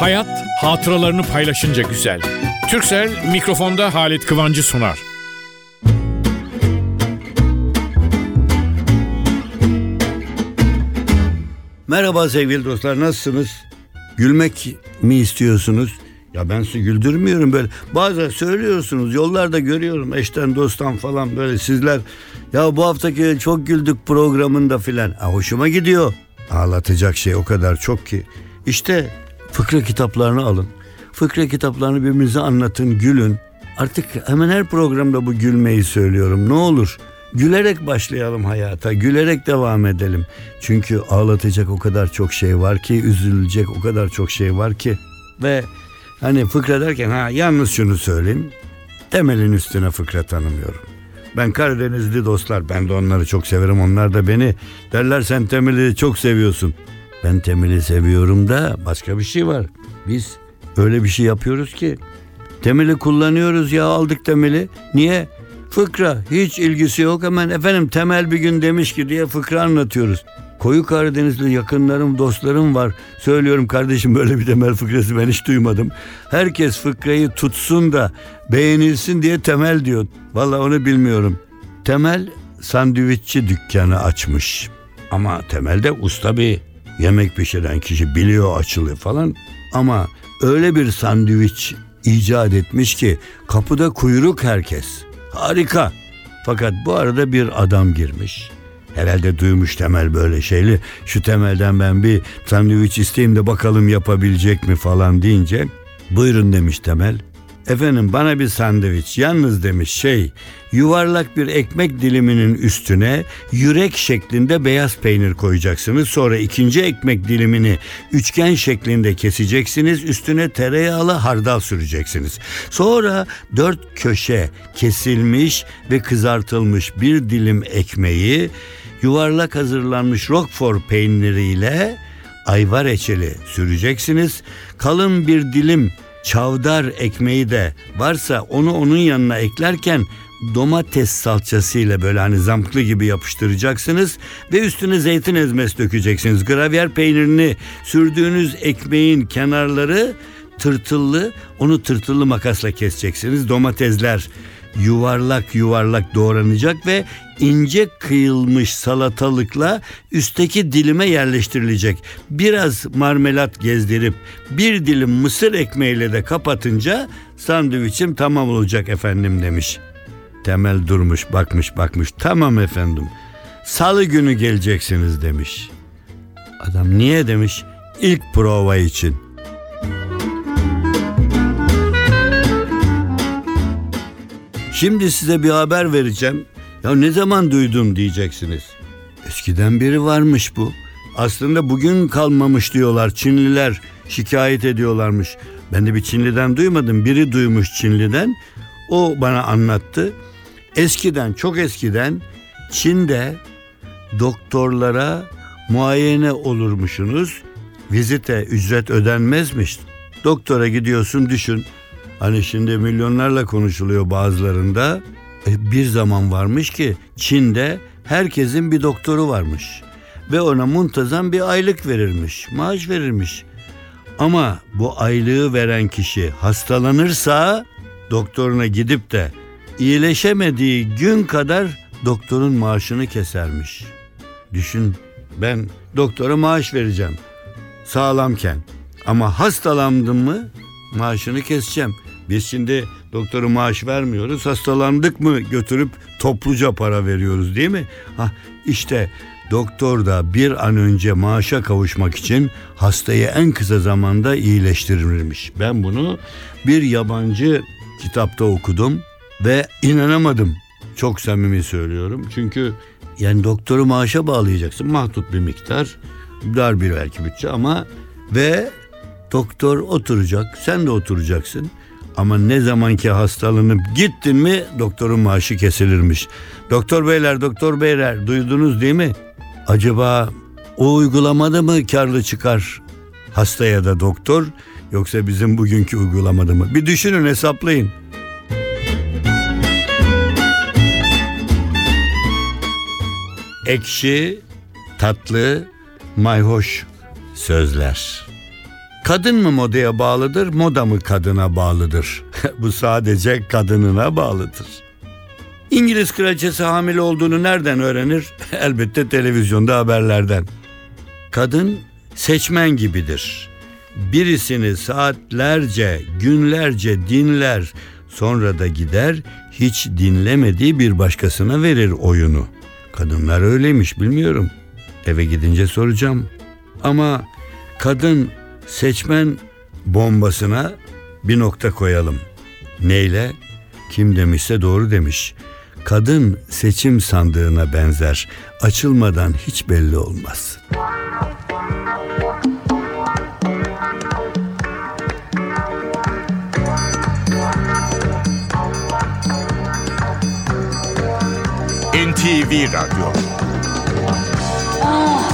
Hayat hatıralarını paylaşınca güzel. Türksel mikrofonda Halit Kıvancı sunar. Merhaba sevgili dostlar nasılsınız? Gülmek mi istiyorsunuz? Ya ben sizi güldürmüyorum böyle. Bazen söylüyorsunuz yollarda görüyorum eşten dosttan falan böyle sizler. Ya bu haftaki çok güldük programında filan. Ha, hoşuma gidiyor. Ağlatacak şey o kadar çok ki. İşte fıkra kitaplarını alın. Fıkra kitaplarını birbirinize anlatın, gülün. Artık hemen her programda bu gülmeyi söylüyorum. Ne olur gülerek başlayalım hayata, gülerek devam edelim. Çünkü ağlatacak o kadar çok şey var ki, üzülecek o kadar çok şey var ki. Ve hani fıkra derken ha yalnız şunu söyleyeyim. Temelin üstüne fıkra tanımıyorum. Ben Karadenizli dostlar, ben de onları çok severim. Onlar da beni derler sen Temel'i çok seviyorsun. Ben Temel'i seviyorum da başka bir şey var. Biz öyle bir şey yapıyoruz ki Temeli kullanıyoruz ya aldık temeli. Niye? Fıkra hiç ilgisi yok hemen efendim temel bir gün demiş ki diye fıkra anlatıyoruz. Koyu Karadenizli yakınlarım, dostlarım var. Söylüyorum kardeşim böyle bir temel fıkrası ben hiç duymadım. Herkes fıkrayı tutsun da beğenilsin diye temel diyor. Valla onu bilmiyorum. Temel sandviççi dükkanı açmış. Ama temelde usta bir yemek pişiren kişi biliyor açılıyor falan. Ama öyle bir sandviç icat etmiş ki kapıda kuyruk herkes. Harika. Fakat bu arada bir adam girmiş. Herhalde duymuş Temel böyle şeyli. Şu Temel'den ben bir sandviç isteyeyim de bakalım yapabilecek mi falan deyince. Buyurun demiş Temel. Efendim bana bir sandviç yalnız demiş şey yuvarlak bir ekmek diliminin üstüne yürek şeklinde beyaz peynir koyacaksınız. Sonra ikinci ekmek dilimini üçgen şeklinde keseceksiniz. Üstüne tereyağlı hardal süreceksiniz. Sonra dört köşe kesilmiş ve kızartılmış bir dilim ekmeği yuvarlak hazırlanmış roquefort peyniriyle ayva reçeli süreceksiniz. Kalın bir dilim çavdar ekmeği de varsa onu onun yanına eklerken domates salçasıyla böyle hani zamklı gibi yapıştıracaksınız ve üstüne zeytin ezmesi dökeceksiniz. Gravyer peynirini sürdüğünüz ekmeğin kenarları tırtıllı onu tırtıllı makasla keseceksiniz. Domatesler yuvarlak yuvarlak doğranacak ve ince kıyılmış salatalıkla üstteki dilime yerleştirilecek. Biraz marmelat gezdirip bir dilim mısır ekmeğiyle de kapatınca sandviçim tamam olacak efendim demiş. Temel durmuş bakmış bakmış tamam efendim salı günü geleceksiniz demiş. Adam niye demiş ilk prova için. Şimdi size bir haber vereceğim. Ya ne zaman duydum diyeceksiniz. Eskiden beri varmış bu. Aslında bugün kalmamış diyorlar. Çinliler şikayet ediyorlarmış. Ben de bir Çinliden duymadım. Biri duymuş Çinliden. O bana anlattı. Eskiden çok eskiden Çin'de doktorlara muayene olurmuşsunuz. Vizite ücret ödenmezmiş. Doktora gidiyorsun düşün. Hani şimdi milyonlarla konuşuluyor bazılarında. E, bir zaman varmış ki Çin'de herkesin bir doktoru varmış. Ve ona muntazam bir aylık verilmiş, maaş verilmiş. Ama bu aylığı veren kişi hastalanırsa doktoruna gidip de iyileşemediği gün kadar doktorun maaşını kesermiş. Düşün ben doktora maaş vereceğim sağlamken ama hastalandım mı maaşını keseceğim. Biz şimdi doktoru maaş vermiyoruz. Hastalandık mı götürüp topluca para veriyoruz değil mi? Ha işte doktor da bir an önce maaşa kavuşmak için hastayı en kısa zamanda iyileştirilmiş. Ben bunu bir yabancı kitapta okudum ve inanamadım. Çok samimi söylüyorum. Çünkü yani doktoru maaşa bağlayacaksın. Mahdut bir miktar. Dar bir belki bütçe ama ve doktor oturacak. Sen de oturacaksın. Ama ne zamanki hastalanıp gittin mi doktorun maaşı kesilirmiş. Doktor beyler, doktor beyler duydunuz değil mi? Acaba o uygulamada mı karlı çıkar hasta ya da doktor yoksa bizim bugünkü uygulamada mı? Bir düşünün hesaplayın. Ekşi, tatlı, mayhoş sözler. Kadın mı modaya bağlıdır, moda mı kadına bağlıdır? Bu sadece kadınına bağlıdır. İngiliz kraliçesi hamile olduğunu nereden öğrenir? Elbette televizyonda haberlerden. Kadın seçmen gibidir. Birisini saatlerce, günlerce dinler, sonra da gider hiç dinlemediği bir başkasına verir oyunu. Kadınlar öyleymiş bilmiyorum. Eve gidince soracağım. Ama kadın seçmen bombasına bir nokta koyalım. Neyle? Kim demişse doğru demiş. Kadın seçim sandığına benzer. Açılmadan hiç belli olmaz. NTV Radyo Seni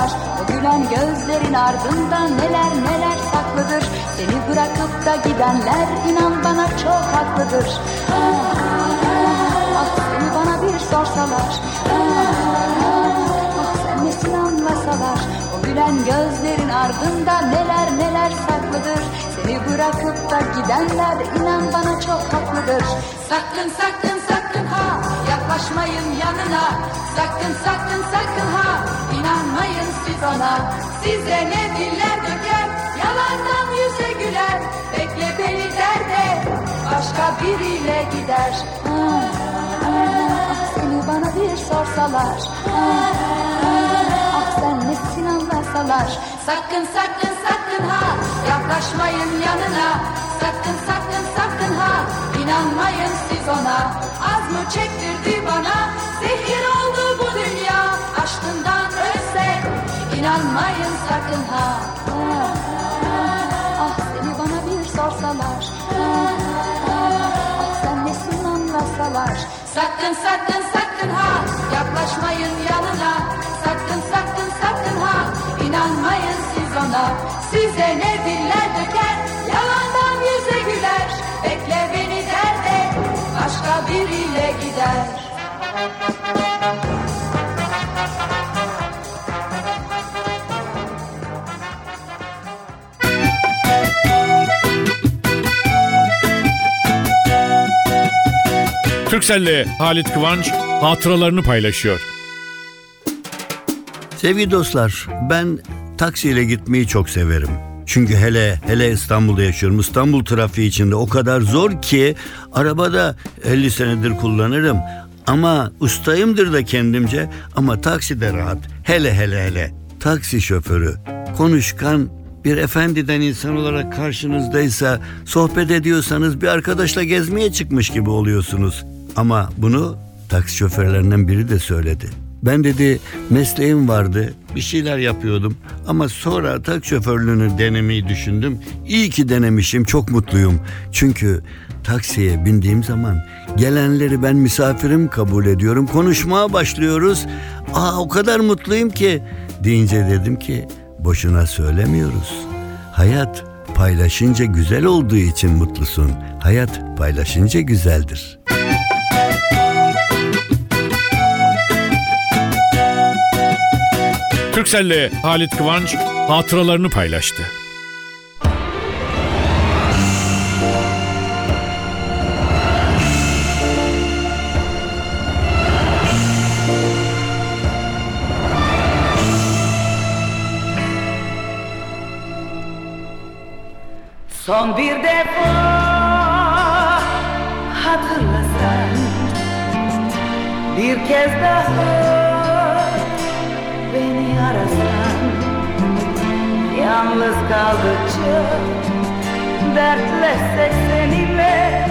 anlasalar O gülen gözlerin ardında neler neler saklıdır. Seni bırakıp da gidenler inan bana çok haklıdır. Ah, ah seni bana bir sorsalar. Ah sen nesin anlasalar O gülen gözlerin ardında neler neler saklıdır. Seni bırakıp da gidenler inan bana çok haklıdır. Sakın sakın sakın ha. Yaklaşmayın yanına. Sakın sakın sakın ha ona Size ne diller döker? Yalandan yüze güler. Bekle beni der de başka biriyle gider. Ah, ah, seni bana bir sorsalar. Ah, Ah sen nesin anlasalar Sakın sakın sakın ha. Yaklaşmayın yanına. Sakın sakın sakın ha. İnanmayın siz ona. Az mı çektirdi İnanmayın sakın ha. Ah, ah, seni bana bir sorsalar. Ah, sen nesin anlasalar. Sakın sakın sakın ha. Yaklaşmayın yanına. Sakın sakın sakın ha. İnanmayın siz ona. Size ne diller döker? Yalandan yüze güler. Bekle beni der de Başka biriyle gider Türkcell'le Halit Kıvanç hatıralarını paylaşıyor. Sevgili dostlar, ben taksiyle gitmeyi çok severim. Çünkü hele hele İstanbul'da yaşıyorum. İstanbul trafiği içinde o kadar zor ki arabada 50 senedir kullanırım. Ama ustayımdır da kendimce ama takside rahat. Hele hele hele. Taksi şoförü konuşkan bir efendiden insan olarak karşınızdaysa sohbet ediyorsanız bir arkadaşla gezmeye çıkmış gibi oluyorsunuz. Ama bunu taksi şoförlerinden biri de söyledi. Ben dedi mesleğim vardı bir şeyler yapıyordum ama sonra taksi şoförlüğünü denemeyi düşündüm. İyi ki denemişim çok mutluyum. Çünkü taksiye bindiğim zaman gelenleri ben misafirim kabul ediyorum. Konuşmaya başlıyoruz. Aa o kadar mutluyum ki deyince dedim ki boşuna söylemiyoruz. Hayat paylaşınca güzel olduğu için mutlusun. Hayat paylaşınca güzeldir. Türkcell'le Halit Kıvanç hatıralarını paylaştı. Son bir defa hatırlasan Bir kez daha Yalnız kaldıkça dertleşsek seninle.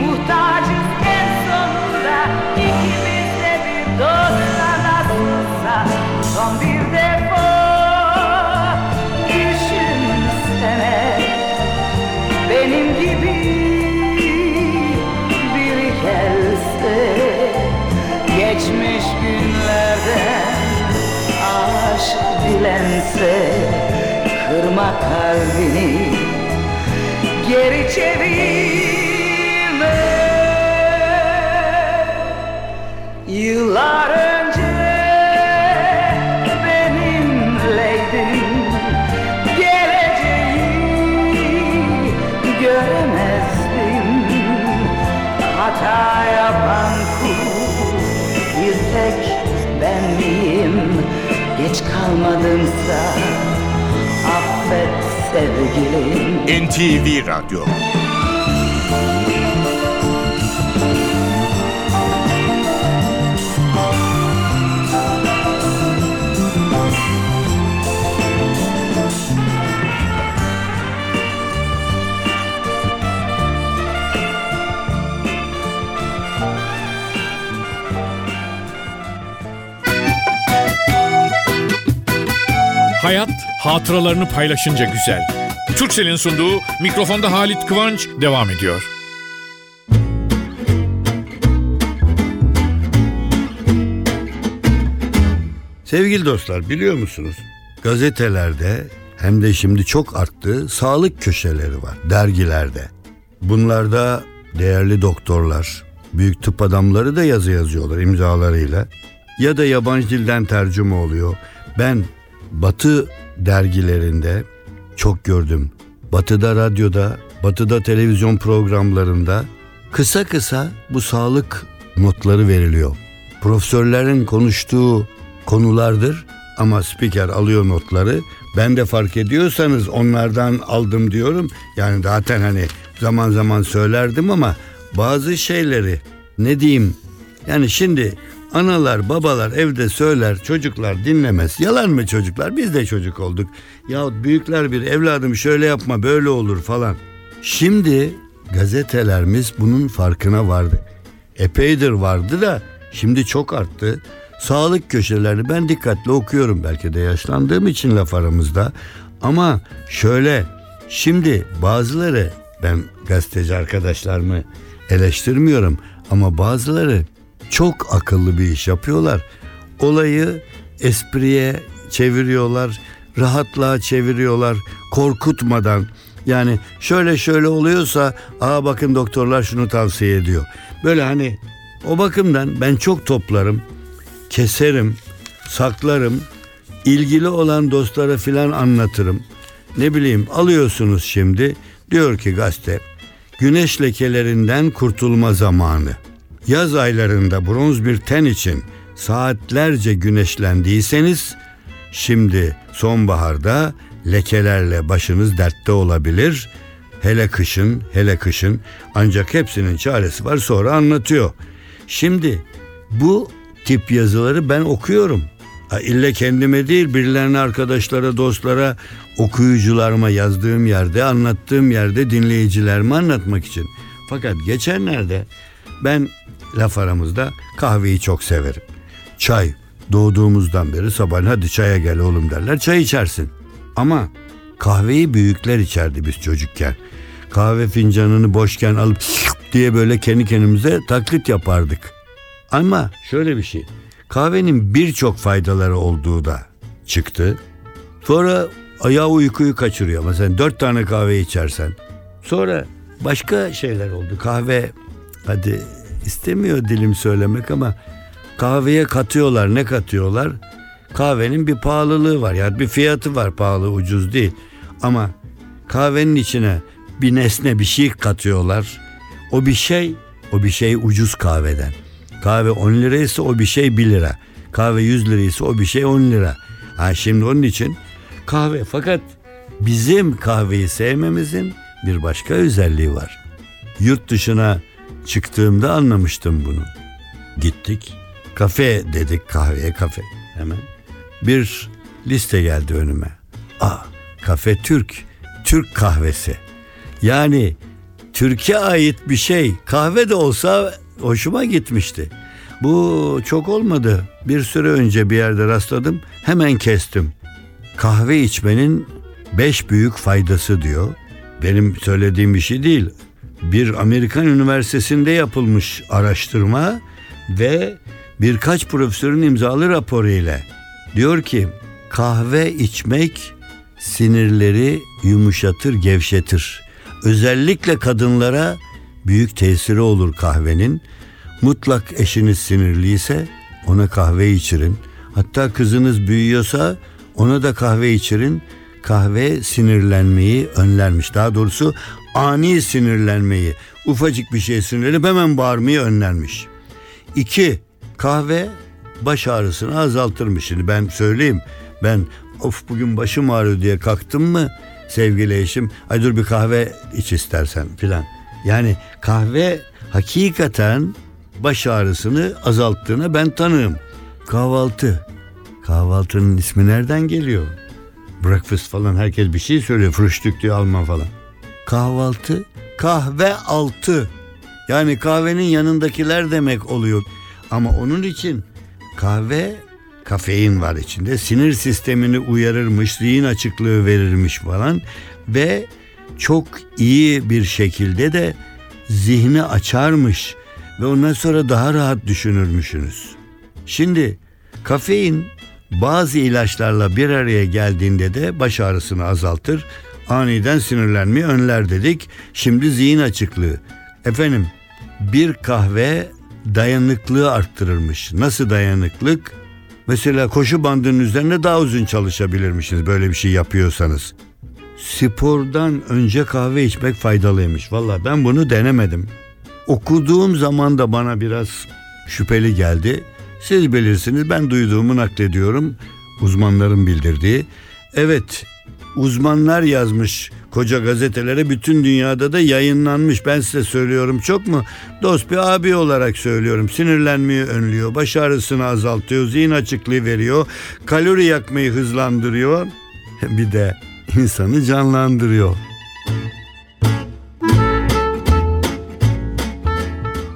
Muhtacız en sonunda. İkimiz de bir dosta nasılsa Son bir defa düşünsene benim gibi biri gelse geçmiş günlerden aşk dilense kırma kalbini geri çevirme. Yıllar sevgilim. NTV Radyo hatıralarını paylaşınca güzel. Türksel'in sunduğu mikrofonda Halit Kıvanç devam ediyor. Sevgili dostlar biliyor musunuz? Gazetelerde hem de şimdi çok arttı sağlık köşeleri var dergilerde. Bunlarda değerli doktorlar, büyük tıp adamları da yazı yazıyorlar imzalarıyla. Ya da yabancı dilden tercüme oluyor. Ben Batı dergilerinde çok gördüm. Batı'da radyoda, Batı'da televizyon programlarında kısa kısa bu sağlık notları veriliyor. Profesörlerin konuştuğu konulardır ama spiker alıyor notları. Ben de fark ediyorsanız onlardan aldım diyorum. Yani zaten hani zaman zaman söylerdim ama bazı şeyleri ne diyeyim yani şimdi analar babalar evde söyler çocuklar dinlemez. Yalan mı çocuklar? Biz de çocuk olduk. Yahut büyükler bir evladım şöyle yapma böyle olur falan. Şimdi gazetelerimiz bunun farkına vardı. Epeydir vardı da şimdi çok arttı. Sağlık köşelerini ben dikkatli okuyorum belki de yaşlandığım için laf aramızda. Ama şöyle şimdi bazıları ben gazeteci arkadaşlarımı eleştirmiyorum ama bazıları çok akıllı bir iş yapıyorlar. Olayı espriye çeviriyorlar, rahatlığa çeviriyorlar, korkutmadan. Yani şöyle şöyle oluyorsa, aa bakın doktorlar şunu tavsiye ediyor. Böyle hani o bakımdan ben çok toplarım, keserim, saklarım, ilgili olan dostlara filan anlatırım. Ne bileyim alıyorsunuz şimdi diyor ki gazete güneş lekelerinden kurtulma zamanı. Yaz aylarında bronz bir ten için saatlerce güneşlendiyseniz şimdi sonbaharda lekelerle başınız dertte olabilir. Hele kışın, hele kışın ancak hepsinin çaresi var sonra anlatıyor. Şimdi bu tip yazıları ben okuyorum. Ha, ille kendime değil birilerine arkadaşlara, dostlara, okuyucularıma yazdığım yerde, anlattığım yerde dinleyicilerime anlatmak için. Fakat geçenlerde ben laf aramızda kahveyi çok severim. Çay doğduğumuzdan beri sabah hadi çaya gel oğlum derler çay içersin. Ama kahveyi büyükler içerdi biz çocukken. Kahve fincanını boşken alıp diye böyle kendi kendimize taklit yapardık. Ama şöyle bir şey. Kahvenin birçok faydaları olduğu da çıktı. Sonra ayağı uykuyu kaçırıyor. Mesela dört tane kahve içersen. Sonra başka şeyler oldu. Kahve hadi istemiyor dilim söylemek ama kahveye katıyorlar. Ne katıyorlar? Kahvenin bir pahalılığı var. Yani bir fiyatı var pahalı ucuz değil. Ama kahvenin içine bir nesne bir şey katıyorlar. O bir şey, o bir şey ucuz kahveden. Kahve 10 liraysa o bir şey 1 lira. Kahve 100 liraysa o bir şey 10 lira. Ha şimdi onun için kahve fakat bizim kahveyi sevmemizin bir başka özelliği var. Yurt dışına çıktığımda anlamıştım bunu. Gittik. Kafe dedik kahveye kafe hemen. Bir liste geldi önüme. Aa kafe Türk. Türk kahvesi. Yani Türkiye ait bir şey. Kahve de olsa hoşuma gitmişti. Bu çok olmadı. Bir süre önce bir yerde rastladım. Hemen kestim. Kahve içmenin beş büyük faydası diyor. Benim söylediğim bir şey değil. Bir Amerikan üniversitesinde yapılmış araştırma ve birkaç profesörün imzalı raporu ile diyor ki kahve içmek sinirleri yumuşatır, gevşetir. Özellikle kadınlara büyük tesiri olur kahvenin. Mutlak eşiniz sinirliyse ona kahve içirin. Hatta kızınız büyüyorsa ona da kahve içirin. Kahve sinirlenmeyi önlermiş. Daha doğrusu ani sinirlenmeyi, ufacık bir şey sinirlenip hemen bağırmayı önlermiş. İki, kahve baş ağrısını azaltırmış. Şimdi ben söyleyeyim. Ben of bugün başım ağrıyor diye kalktım mı sevgili eşim ay dur bir kahve iç istersen filan. Yani kahve hakikaten baş ağrısını azalttığına ben tanığım. Kahvaltı. Kahvaltının ismi nereden geliyor? Breakfast falan herkes bir şey söylüyor. Frühstück diyor Alman falan. Kahvaltı kahve altı. Yani kahvenin yanındakiler demek oluyor. Ama onun için kahve kafein var içinde. Sinir sistemini uyarırmış, zihin açıklığı verirmiş falan ve çok iyi bir şekilde de zihni açarmış ve ondan sonra daha rahat düşünürmüşsünüz. Şimdi kafein bazı ilaçlarla bir araya geldiğinde de baş ağrısını azaltır, aniden sinirlenmeyi önler dedik. Şimdi zihin açıklığı. Efendim bir kahve dayanıklığı arttırırmış. Nasıl dayanıklık? Mesela koşu bandının üzerine daha uzun çalışabilirmişsiniz böyle bir şey yapıyorsanız. Spordan önce kahve içmek faydalıymış. Valla ben bunu denemedim. Okuduğum zaman da bana biraz şüpheli geldi. Siz bilirsiniz ben duyduğumu naklediyorum. Uzmanların bildirdiği. Evet uzmanlar yazmış koca gazetelere bütün dünyada da yayınlanmış. Ben size söylüyorum çok mu? Dost bir abi olarak söylüyorum. Sinirlenmeyi önlüyor, baş ağrısını azaltıyor, zihin açıklığı veriyor, kalori yakmayı hızlandırıyor. Bir de insanı canlandırıyor.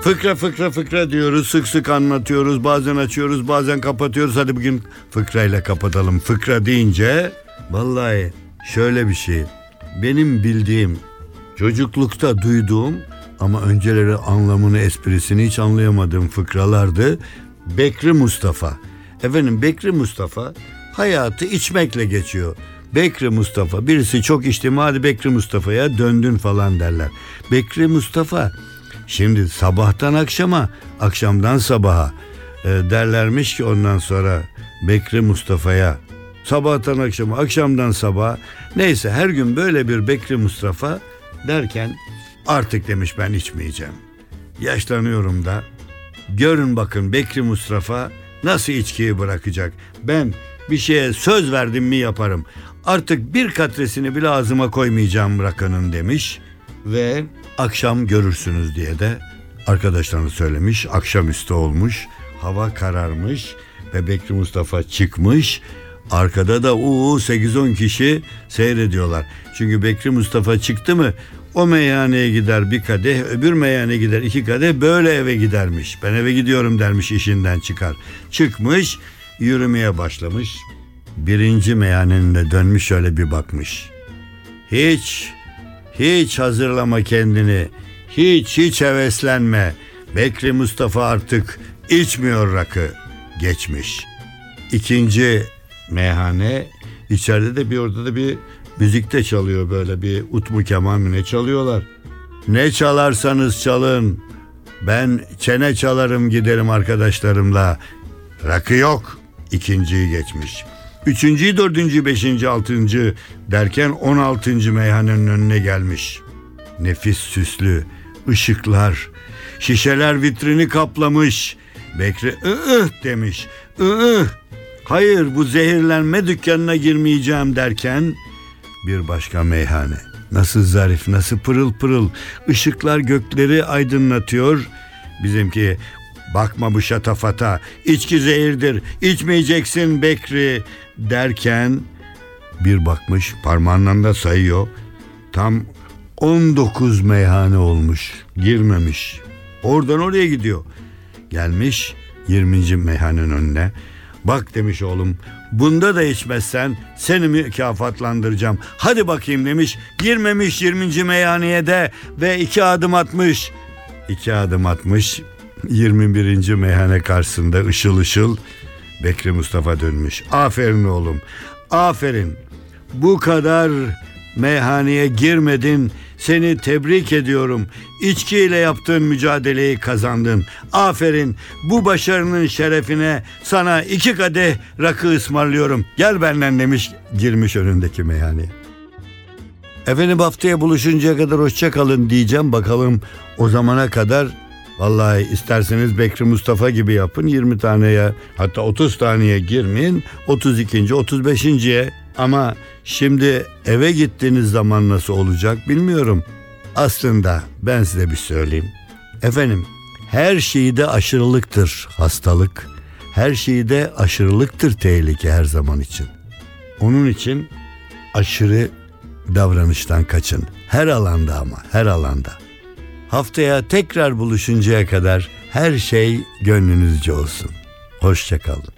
Fıkra fıkra fıkra diyoruz. Sık sık anlatıyoruz. Bazen açıyoruz, bazen kapatıyoruz. Hadi bugün fıkrayla kapatalım. Fıkra deyince vallahi şöyle bir şey. Benim bildiğim, çocuklukta duyduğum ama önceleri anlamını, esprisini hiç anlayamadığım fıkralardı. Bekri Mustafa. Efendim Bekri Mustafa hayatı içmekle geçiyor. Bekri Mustafa birisi çok içti hadi Bekri Mustafa'ya döndün falan derler. Bekri Mustafa şimdi sabahtan akşama akşamdan sabaha e, derlermiş ki ondan sonra Bekri Mustafa'ya sabahtan akşama akşamdan sabaha neyse her gün böyle bir Bekri Mustafa derken artık demiş ben içmeyeceğim. Yaşlanıyorum da görün bakın Bekri Mustafa nasıl içkiyi bırakacak. Ben bir şeye söz verdim mi yaparım. Artık bir katresini bile ağzıma koymayacağım rakının demiş ve akşam görürsünüz diye de arkadaşlarına söylemiş. Akşamüstü olmuş, hava kararmış ve Bekri Mustafa çıkmış. Arkada da uuu 8-10 kişi seyrediyorlar. Çünkü Bekri Mustafa çıktı mı o meyhaneye gider bir kadeh, öbür meyhaneye gider iki kadeh, böyle eve gidermiş. Ben eve gidiyorum dermiş işinden çıkar. Çıkmış, yürümeye başlamış. Birinci meyhanenin de dönmüş şöyle bir bakmış. Hiç, hiç hazırlama kendini. Hiç, hiç heveslenme. Bekri Mustafa artık içmiyor rakı. Geçmiş. İkinci meyhane içeride de bir orada da bir müzik de çalıyor böyle bir utmu keman mı ne çalıyorlar. Ne çalarsanız çalın. Ben çene çalarım giderim arkadaşlarımla. Rakı yok. İkinciyi geçmiş. Üçüncüyü, dördüncü, beşinci, altıncı derken on altıncı meyhanenin önüne gelmiş. Nefis süslü, ışıklar, şişeler vitrini kaplamış. Bekri ıh demiş. ıh hayır bu zehirlenme dükkanına girmeyeceğim derken bir başka meyhane. Nasıl zarif, nasıl pırıl pırıl. Işıklar gökleri aydınlatıyor. Bizimki bakma bu şatafata. İçki zehirdir. içmeyeceksin Bekri derken bir bakmış parmağından da sayıyor. Tam 19 meyhane olmuş. Girmemiş. Oradan oraya gidiyor. Gelmiş 20. meyhanenin önüne. Bak demiş oğlum bunda da içmezsen seni mükafatlandıracağım. Hadi bakayım demiş. Girmemiş 20. meyhaneye de ve iki adım atmış. İki adım atmış. 21. meyhane karşısında ışıl ışıl Bekri Mustafa dönmüş. Aferin oğlum. Aferin. Bu kadar meyhaneye girmedin. Seni tebrik ediyorum. İçkiyle yaptığın mücadeleyi kazandın. Aferin. Bu başarının şerefine sana iki kadeh rakı ısmarlıyorum. Gel benden demiş girmiş önündeki meyhaneye. Efendim haftaya buluşuncaya kadar hoşça kalın diyeceğim. Bakalım o zamana kadar vallahi isterseniz Bekri Mustafa gibi yapın 20 taneye hatta 30 taneye girmeyin 32. 35.ye ama şimdi eve gittiğiniz zaman nasıl olacak bilmiyorum. Aslında ben size bir söyleyeyim. Efendim her şeyde aşırılıktır hastalık. Her şeyde aşırılıktır tehlike her zaman için. Onun için aşırı davranıştan kaçın. Her alanda ama her alanda. Haftaya tekrar buluşuncaya kadar her şey gönlünüzce olsun. Hoşçakalın.